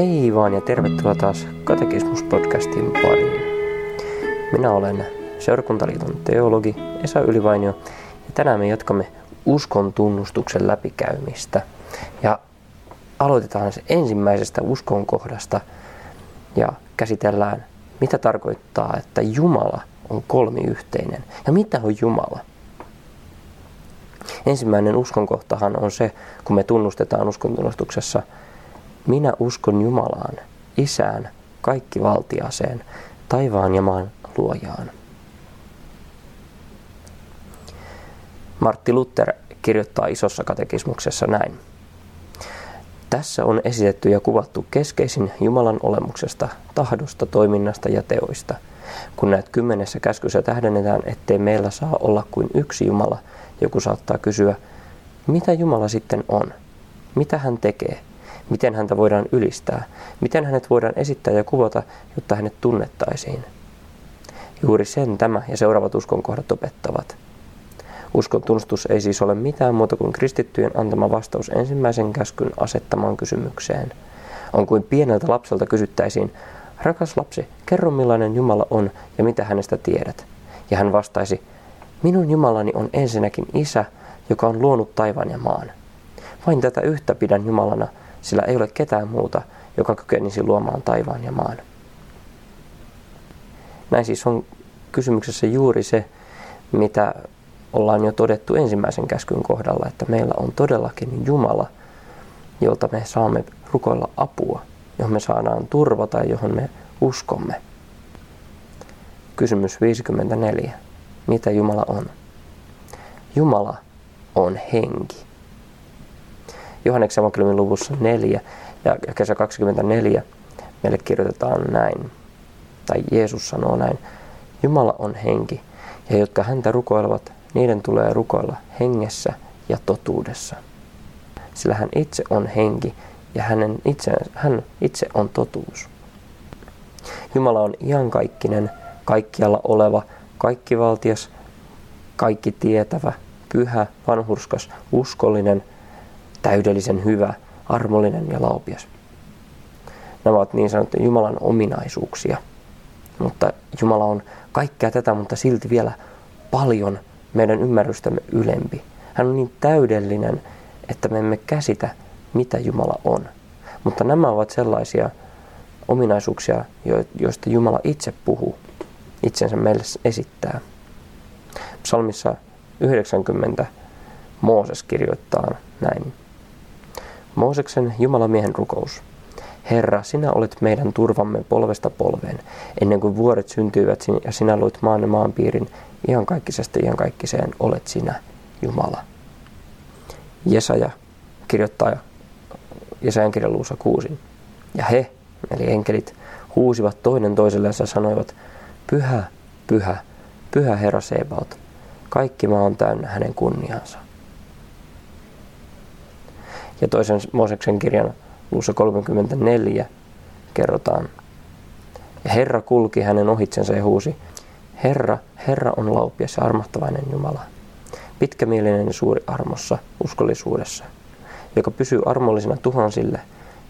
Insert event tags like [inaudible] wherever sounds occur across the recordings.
Hei vaan ja tervetuloa taas Katekismus-podcastin pariin. Minä olen Seurakuntaliiton teologi Esa Ylivainio ja tänään me jatkamme uskon tunnustuksen läpikäymistä. Ja aloitetaan se ensimmäisestä uskon kohdasta ja käsitellään, mitä tarkoittaa, että Jumala on kolmiyhteinen ja mitä on Jumala. Ensimmäinen uskonkohtahan on se, kun me tunnustetaan uskontunnustuksessa – minä uskon Jumalaan, Isään, kaikki valtiaseen, taivaan ja maan luojaan. Martti Luther kirjoittaa isossa katekismuksessa näin. Tässä on esitetty ja kuvattu keskeisin Jumalan olemuksesta, tahdosta, toiminnasta ja teoista. Kun näet kymmenessä käskyssä tähdennetään, ettei meillä saa olla kuin yksi Jumala, joku saattaa kysyä, mitä Jumala sitten on? Mitä hän tekee? Miten häntä voidaan ylistää? Miten hänet voidaan esittää ja kuvata, jotta hänet tunnettaisiin? Juuri sen tämä ja seuraavat uskonkohdat opettavat. Uskon tunnustus ei siis ole mitään muuta kuin kristittyjen antama vastaus ensimmäisen käskyn asettamaan kysymykseen. On kuin pieneltä lapselta kysyttäisiin, rakas lapsi, kerro millainen Jumala on ja mitä hänestä tiedät. Ja hän vastaisi, minun Jumalani on ensinnäkin Isä, joka on luonut taivaan ja maan. Vain tätä yhtä pidän Jumalana, sillä ei ole ketään muuta, joka kykenisi luomaan taivaan ja maan. Näin siis on kysymyksessä juuri se, mitä ollaan jo todettu ensimmäisen käskyn kohdalla, että meillä on todellakin Jumala, jolta me saamme rukoilla apua, johon me saadaan turva tai johon me uskomme. Kysymys 54. Mitä Jumala on? Jumala on henki. Johanneksen evankeliumin luvussa 4 ja kesä 24 meille kirjoitetaan näin, tai Jeesus sanoo näin, Jumala on henki, ja jotka häntä rukoilevat, niiden tulee rukoilla hengessä ja totuudessa. Sillä hän itse on henki, ja hänen itse, hän itse on totuus. Jumala on iankaikkinen, kaikkialla oleva, kaikkivaltias, kaikki tietävä, pyhä, vanhurskas, uskollinen, täydellisen hyvä, armollinen ja laupias. Nämä ovat niin sanottuja Jumalan ominaisuuksia. Mutta Jumala on kaikkea tätä, mutta silti vielä paljon meidän ymmärrystämme ylempi. Hän on niin täydellinen, että me emme käsitä, mitä Jumala on. Mutta nämä ovat sellaisia ominaisuuksia, joista Jumala itse puhuu, itsensä meille esittää. Psalmissa 90 Mooses kirjoittaa näin. Mooseksen Jumalamiehen rukous. Herra, sinä olet meidän turvamme polvesta polveen, ennen kuin vuoret syntyivät ja sinä luit maan ja maanpiirin, ihan kaikkiseen olet sinä, Jumala. Jesaja kirjoittaa Jesajan kirjan luussa kuusi. Ja he, eli enkelit, huusivat toinen toiselleen ja sanoivat, Pyhä, pyhä, pyhä Herra Sebaot, kaikki maa on täynnä hänen kunniansa. Ja toisen Mooseksen kirjan luussa 34 kerrotaan. Ja Herra kulki hänen ohitsensa ja huusi, Herra, Herra on laupias ja armahtavainen Jumala, pitkämielinen ja suuri armossa, uskollisuudessa, joka pysyy armollisena tuhansille,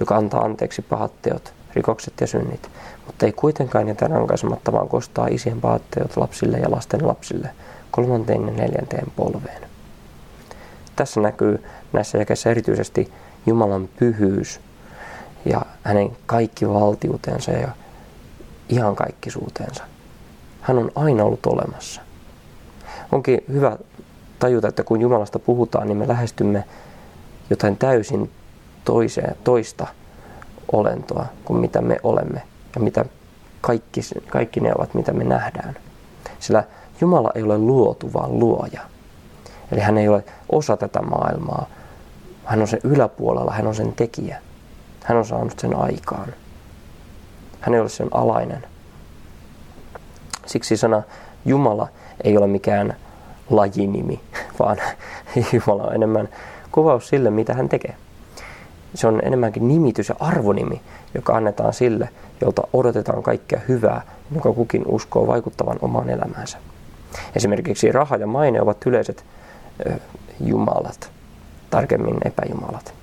joka antaa anteeksi pahat teot, rikokset ja synnit, mutta ei kuitenkaan jätä rankaisematta, vaan kostaa isien pahat teot lapsille ja lasten lapsille, kolmanteen ja neljänteen polveen. Tässä näkyy näissä jakeissa erityisesti Jumalan pyhyys ja hänen kaikki valtiutensa ja ihan kaikkisuutensa. Hän on aina ollut olemassa. Onkin hyvä tajuta, että kun Jumalasta puhutaan, niin me lähestymme jotain täysin toiseen, toista olentoa kuin mitä me olemme ja mitä kaikki, kaikki ne ovat, mitä me nähdään. Sillä Jumala ei ole luotu, vaan luoja. Eli hän ei ole osa tätä maailmaa. Hän on sen yläpuolella, hän on sen tekijä. Hän on saanut sen aikaan. Hän ei ole sen alainen. Siksi sana Jumala ei ole mikään lajinimi, [laughs] vaan Jumala on enemmän kuvaus sille, mitä hän tekee. Se on enemmänkin nimitys ja arvonimi, joka annetaan sille, jolta odotetaan kaikkea hyvää, joka kukin uskoo vaikuttavan omaan elämäänsä. Esimerkiksi raha ja maine ovat yleiset jumalat, tarkemmin epäjumalat.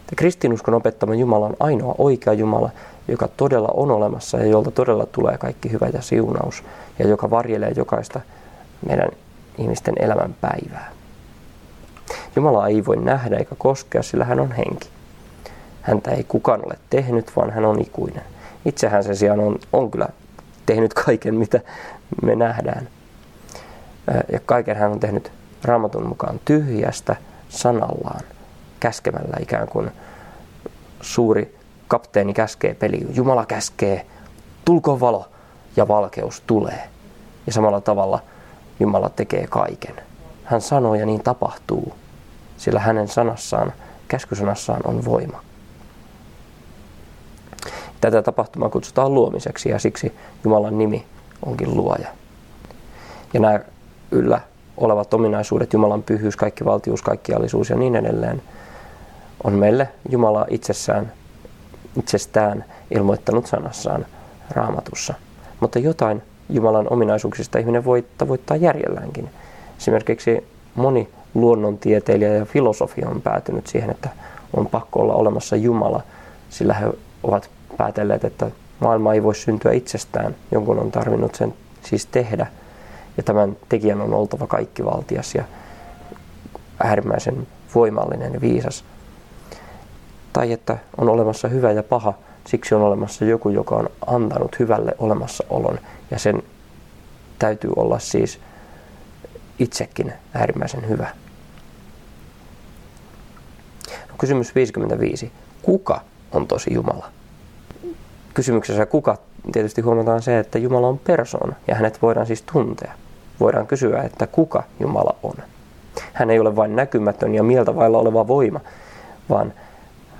Että kristinuskon opettama Jumala on ainoa oikea Jumala, joka todella on olemassa ja jolta todella tulee kaikki hyvä ja siunaus ja joka varjelee jokaista meidän ihmisten elämän päivää. Jumala ei voi nähdä eikä koskea, sillä hän on henki. Häntä ei kukaan ole tehnyt, vaan hän on ikuinen. Itse hän sen sijaan on, on kyllä tehnyt kaiken, mitä me nähdään. Ja kaiken hän on tehnyt raamatun mukaan tyhjästä sanallaan, käskemällä ikään kuin suuri kapteeni käskee peli. Jumala käskee, tulko valo ja valkeus tulee. Ja samalla tavalla Jumala tekee kaiken. Hän sanoo ja niin tapahtuu, sillä hänen sanassaan, käskysanassaan on voima. Tätä tapahtumaa kutsutaan luomiseksi ja siksi Jumalan nimi onkin luoja. Ja nämä yllä olevat ominaisuudet, Jumalan pyhyys, kaikki valtius, kaikkiallisuus ja niin edelleen, on meille Jumala itsessään, itsestään ilmoittanut sanassaan raamatussa. Mutta jotain Jumalan ominaisuuksista ihminen voi tavoittaa järjelläänkin. Esimerkiksi moni luonnontieteilijä ja filosofia on päätynyt siihen, että on pakko olla olemassa Jumala, sillä he ovat päätelleet, että maailma ei voi syntyä itsestään, jonkun on tarvinnut sen siis tehdä. Ja tämän tekijän on oltava kaikkivaltias ja äärimmäisen voimallinen ja viisas. Tai että on olemassa hyvä ja paha, siksi on olemassa joku, joka on antanut hyvälle olemassaolon ja sen täytyy olla siis itsekin äärimmäisen hyvä. No, kysymys 55. Kuka on tosi Jumala? Kysymyksessä kuka tietysti huomataan se, että Jumala on persoona ja hänet voidaan siis tuntea. Voidaan kysyä, että kuka Jumala on. Hän ei ole vain näkymätön ja mieltä vailla oleva voima, vaan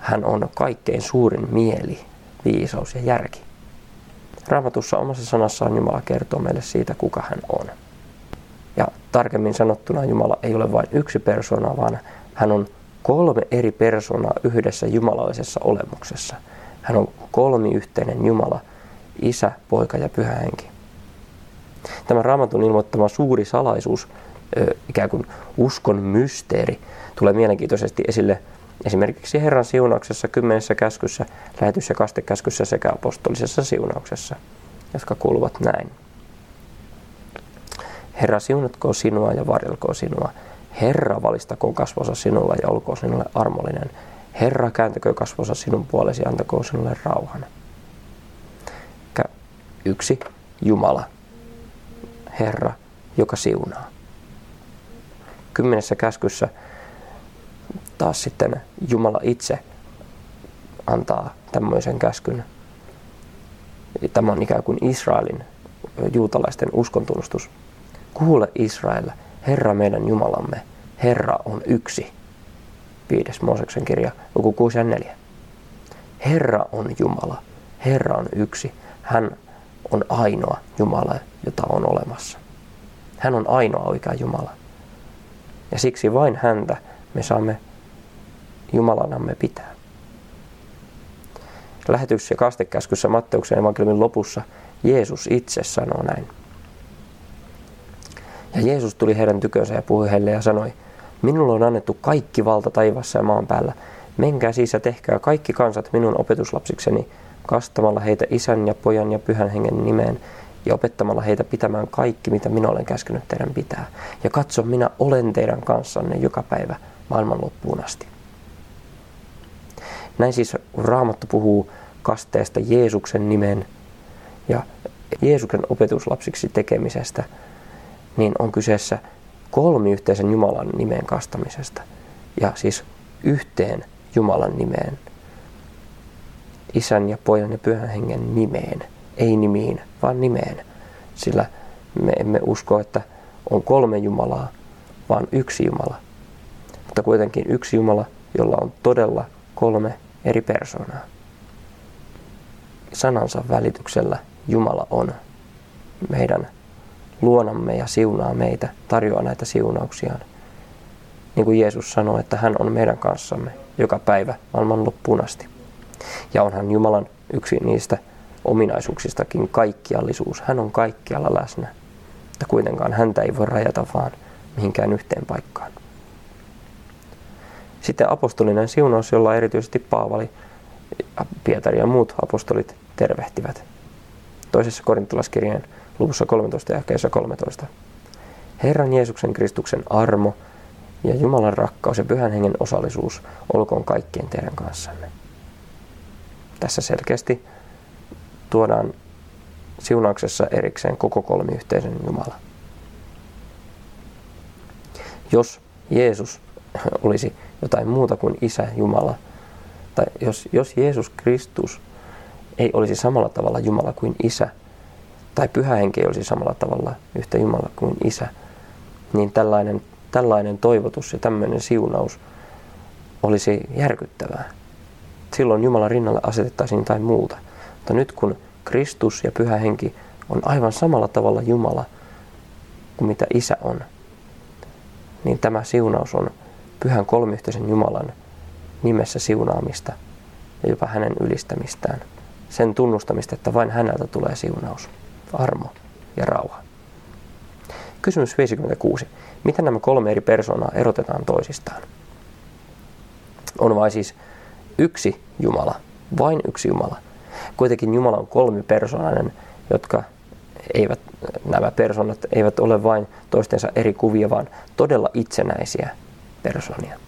hän on kaikkein suurin mieli, viisaus ja järki. Raamatussa omassa sanassaan Jumala kertoo meille siitä, kuka hän on. Ja tarkemmin sanottuna Jumala ei ole vain yksi persona, vaan hän on kolme eri persoonaa yhdessä jumalallisessa olemuksessa. Hän on kolmiyhteinen Jumala, Isä, Poika ja Pyhä Henki. Tämä raamatun ilmoittama suuri salaisuus, ikään kuin uskon mysteeri, tulee mielenkiintoisesti esille esimerkiksi Herran siunauksessa, kymmenessä käskyssä, lähetys- ja kastekäskyssä sekä apostolisessa siunauksessa, jotka kuuluvat näin. Herra siunatko sinua ja varjelkoon sinua. Herra valistakoon kasvonsa sinulle ja olkoon sinulle armollinen. Herra kääntäkö kasvonsa sinun puolesi ja antakoon sinulle rauhan. Yksi Jumala, Herra, joka siunaa. Kymmenessä käskyssä taas sitten Jumala itse antaa tämmöisen käskyn. Tämä on ikään kuin Israelin juutalaisten uskontunnustus. Kuule Israel, Herra meidän Jumalamme, Herra on yksi. Viides Mooseksen kirja, luku 6 ja 4. Herra on Jumala, Herra on yksi. Hän on ainoa Jumala, jota on olemassa. Hän on ainoa oikea Jumala. Ja siksi vain häntä me saamme Jumalanamme pitää. Lähetys- ja kastekäskyssä Matteuksen evankeliumin lopussa Jeesus itse sanoo näin. Ja Jeesus tuli heidän tykönsä ja puhui heille ja sanoi, Minulle on annettu kaikki valta taivassa ja maan päällä. Menkää siis ja tehkää kaikki kansat minun opetuslapsikseni, kastamalla heitä isän ja pojan ja pyhän hengen nimeen ja opettamalla heitä pitämään kaikki, mitä minä olen käskenyt teidän pitää. Ja katso, minä olen teidän kanssanne joka päivä maailman loppuun asti. Näin siis Raamattu puhuu kasteesta Jeesuksen nimen ja Jeesuksen opetuslapsiksi tekemisestä, niin on kyseessä kolmiyhteisen Jumalan nimeen kastamisesta. Ja siis yhteen Jumalan nimeen, isän ja pojan ja pyhän hengen nimeen, ei nimiin, vaan nimeen. Sillä me emme usko, että on kolme Jumalaa, vaan yksi Jumala. Mutta kuitenkin yksi Jumala, jolla on todella kolme eri persoonaa. Sanansa välityksellä Jumala on meidän luonamme ja siunaa meitä, tarjoaa näitä siunauksiaan. Niin kuin Jeesus sanoi, että hän on meidän kanssamme joka päivä maailman loppuun asti. Ja onhan Jumalan yksi niistä ominaisuuksistakin kaikkiallisuus. Hän on kaikkialla läsnä. Mutta kuitenkaan häntä ei voi rajata vaan mihinkään yhteen paikkaan. Sitten apostolinen siunaus, jolla erityisesti Paavali, Pietari ja muut apostolit tervehtivät. Toisessa korintalaiskirjeen luvussa 13 ja 13. Herran Jeesuksen Kristuksen armo ja Jumalan rakkaus ja pyhän hengen osallisuus olkoon kaikkien teidän kanssanne. Tässä selkeästi tuodaan siunauksessa erikseen koko kolmiyhteisön Jumala. Jos Jeesus olisi jotain muuta kuin Isä Jumala, tai jos, jos Jeesus Kristus ei olisi samalla tavalla Jumala kuin Isä, tai Pyhä Henki ei olisi samalla tavalla yhtä Jumala kuin Isä, niin tällainen, tällainen toivotus ja tämmöinen siunaus olisi järkyttävää. Silloin Jumalan rinnalle asetettaisiin jotain muuta. Mutta nyt kun Kristus ja Pyhä Henki on aivan samalla tavalla Jumala kuin mitä Isä on, niin tämä siunaus on pyhän kolmiyhteisen Jumalan nimessä siunaamista ja jopa hänen ylistämistään. Sen tunnustamista, että vain häneltä tulee siunaus, armo ja rauha. Kysymys 56. Miten nämä kolme eri persoonaa erotetaan toisistaan? On vain siis yksi Jumala, vain yksi Jumala. Kuitenkin Jumala on kolmipersoonainen, jotka eivät, nämä persoonat eivät ole vain toistensa eri kuvia, vaan todella itsenäisiä persoonia.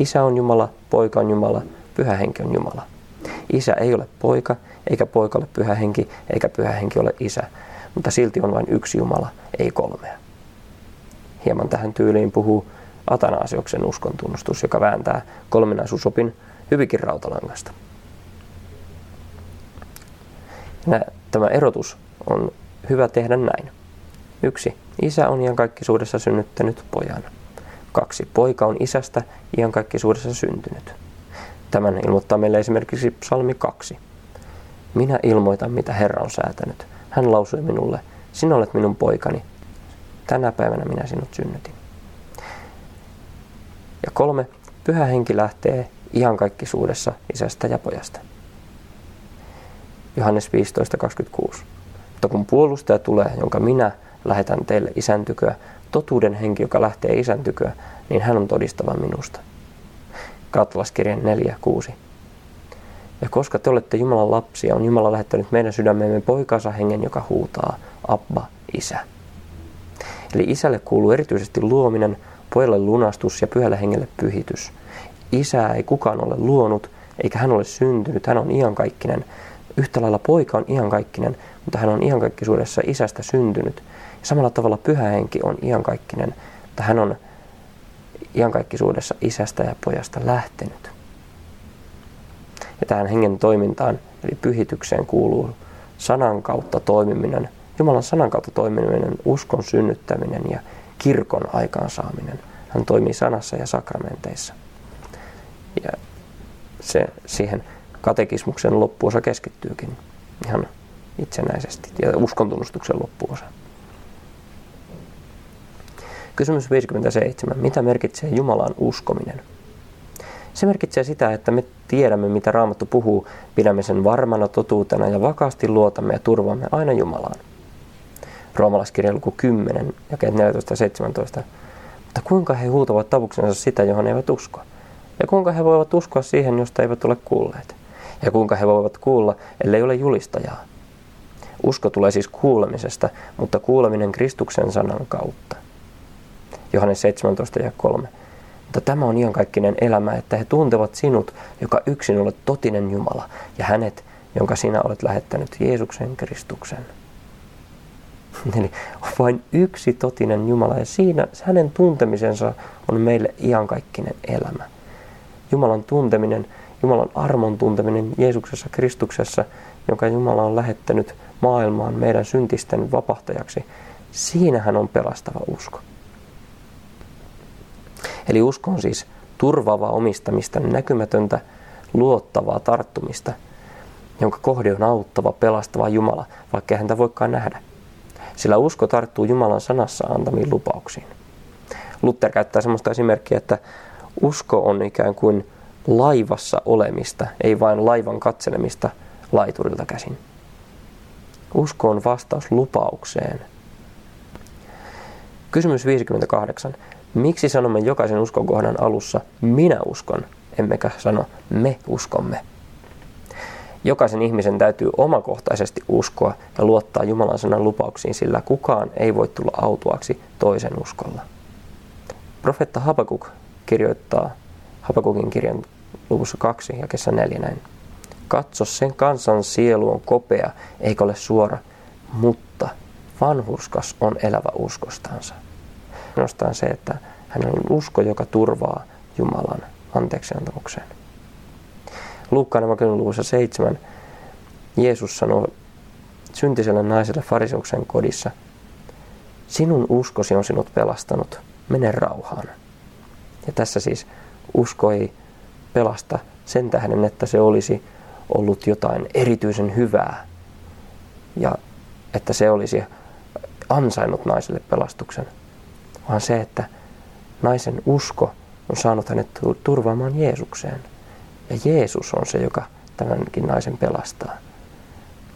Isä on Jumala, poika on Jumala, pyhä henki on Jumala. Isä ei ole poika, eikä poika ole pyhä henki, eikä pyhä henki ole isä, mutta silti on vain yksi Jumala, ei kolmea. Hieman tähän tyyliin puhuu Atanasioksen uskontunnustus, joka vääntää kolminaisuusopin hyvinkin rautalangasta. Tämä erotus on hyvä tehdä näin. Yksi. Isä on iankaikkisuudessa synnyttänyt pojan. Kaksi. Poika on isästä iankaikkisuudessa syntynyt. Tämän ilmoittaa meille esimerkiksi psalmi 2. Minä ilmoitan, mitä Herra on säätänyt. Hän lausui minulle, sinä olet minun poikani. Tänä päivänä minä sinut synnytin. Ja kolme. Pyhä henki lähtee iankaikkisuudessa isästä ja pojasta. Johannes 15.26. Mutta kun puolustaja tulee, jonka minä lähetän teille isän tyköä, totuuden henki, joka lähtee isän tyköä, niin hän on todistava minusta. Katlaskirjan 4.6. Ja koska te olette Jumalan lapsia, on Jumala lähettänyt meidän sydämemme poikansa hengen, joka huutaa, Abba, Isä. Eli isälle kuuluu erityisesti luominen, pojalle lunastus ja pyhälle hengelle pyhitys. Isää ei kukaan ole luonut, eikä hän ole syntynyt, hän on iankaikkinen. Yhtä lailla poika on iankaikkinen, mutta hän on iankaikkisuudessa isästä syntynyt. Ja samalla tavalla pyhä henki on iankaikkinen, mutta hän on iankaikkisuudessa isästä ja pojasta lähtenyt. Ja tähän hengen toimintaan, eli pyhitykseen kuuluu sanan kautta toimiminen, Jumalan sanan kautta toimiminen, uskon synnyttäminen ja kirkon aikaansaaminen. Hän toimii sanassa ja sakramenteissa. Ja se, siihen katekismuksen loppuosa keskittyykin ihan itsenäisesti ja uskontunnustuksen loppuosa. Kysymys 57. Mitä merkitsee Jumalaan uskominen? Se merkitsee sitä, että me tiedämme, mitä Raamattu puhuu, pidämme sen varmana totuutena ja vakaasti luotamme ja turvaamme aina Jumalaan. Roomalaiskirjan luku 10, jakeet 14 ja 17. Mutta kuinka he huutavat tavuksensa sitä, johon eivät usko? Ja kuinka he voivat uskoa siihen, josta eivät ole kuulleet? Ja kuinka he voivat kuulla, ellei ole julistajaa? Usko tulee siis kuulemisesta, mutta kuuleminen Kristuksen sanan kautta. Johannes 17 ja 3. Mutta tämä on iankaikkinen elämä, että he tuntevat sinut, joka yksin olet totinen Jumala, ja hänet, jonka sinä olet lähettänyt Jeesuksen Kristuksen. [laughs] Eli on vain yksi totinen Jumala, ja siinä hänen tuntemisensa on meille iankaikkinen elämä. Jumalan tunteminen, Jumalan armon tunteminen Jeesuksessa Kristuksessa, jonka Jumala on lähettänyt maailmaan meidän syntisten vapahtajaksi, siinähän on pelastava usko. Eli usko on siis turvaavaa omistamista, näkymätöntä, luottavaa tarttumista, jonka kohde on auttava, pelastava Jumala, vaikka häntä voikaan nähdä. Sillä usko tarttuu Jumalan sanassa antamiin lupauksiin. Luther käyttää sellaista esimerkkiä, että usko on ikään kuin laivassa olemista, ei vain laivan katselemista laiturilta käsin. Usko on vastaus lupaukseen. Kysymys 58. Miksi sanomme jokaisen uskokohdan alussa minä uskon, emmekä sano me uskomme? Jokaisen ihmisen täytyy omakohtaisesti uskoa ja luottaa Jumalan sanan lupauksiin, sillä kukaan ei voi tulla autuaksi toisen uskolla. Profetta Habakuk kirjoittaa Habakukin kirjan luvussa 2 ja kesä 4 näin. Katso, sen kansan sielu on kopea, eikä ole suora, mutta vanhurskas on elävä uskostansa. Nostaan se, että hänellä on usko, joka turvaa Jumalan anteeksiantamukseen. Luukkaan luvussa 7 Jeesus sanoo syntiselle naiselle fariseuksen kodissa, sinun uskosi on sinut pelastanut, mene rauhaan. Ja tässä siis usko ei pelasta sen tähden, että se olisi ollut jotain erityisen hyvää ja että se olisi ansainnut naiselle pelastuksen, vaan se, että naisen usko on saanut hänet turvaamaan Jeesukseen. Ja Jeesus on se, joka tämänkin naisen pelastaa.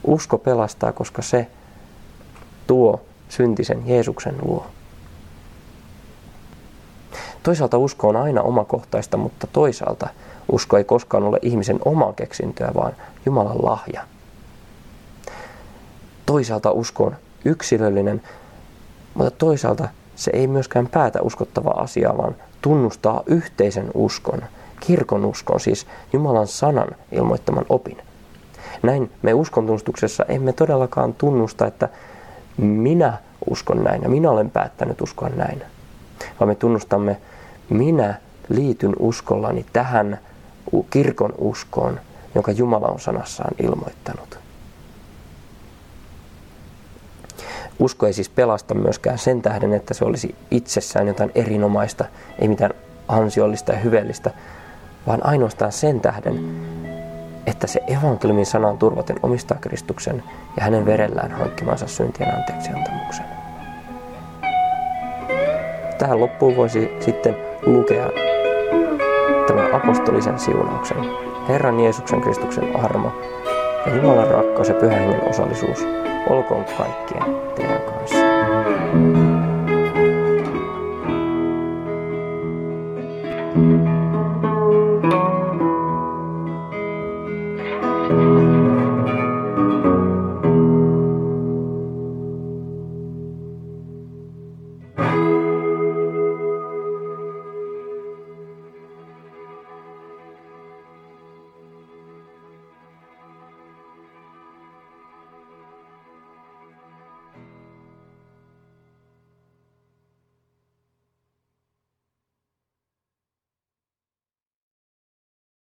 Usko pelastaa, koska se tuo syntisen Jeesuksen luo. Toisaalta usko on aina omakohtaista, mutta toisaalta usko ei koskaan ole ihmisen omaa keksintöä, vaan Jumalan lahja. Toisaalta usko on yksilöllinen, mutta toisaalta se ei myöskään päätä uskottavaa asiaa, vaan tunnustaa yhteisen uskon, kirkon uskon, siis Jumalan sanan ilmoittaman opin. Näin me uskontunnustuksessa emme todellakaan tunnusta, että minä uskon näin ja minä olen päättänyt uskoa näin, vaan me tunnustamme, minä liityn uskollani tähän kirkon uskoon, jonka Jumala on sanassaan ilmoittanut. Usko ei siis pelasta myöskään sen tähden, että se olisi itsessään jotain erinomaista, ei mitään ansiollista ja hyveellistä, vaan ainoastaan sen tähden, että se evankeliumin sanan turvaten omistaa Kristuksen ja hänen verellään hankkimansa syntien anteeksi antamuksen. Tähän loppuun voisi sitten lukea tämän apostolisen siunauksen. Herran Jeesuksen Kristuksen armo ja Jumalan rakkaus ja pyhän hengen osallisuus olkoon kaikkien teidän kanssa.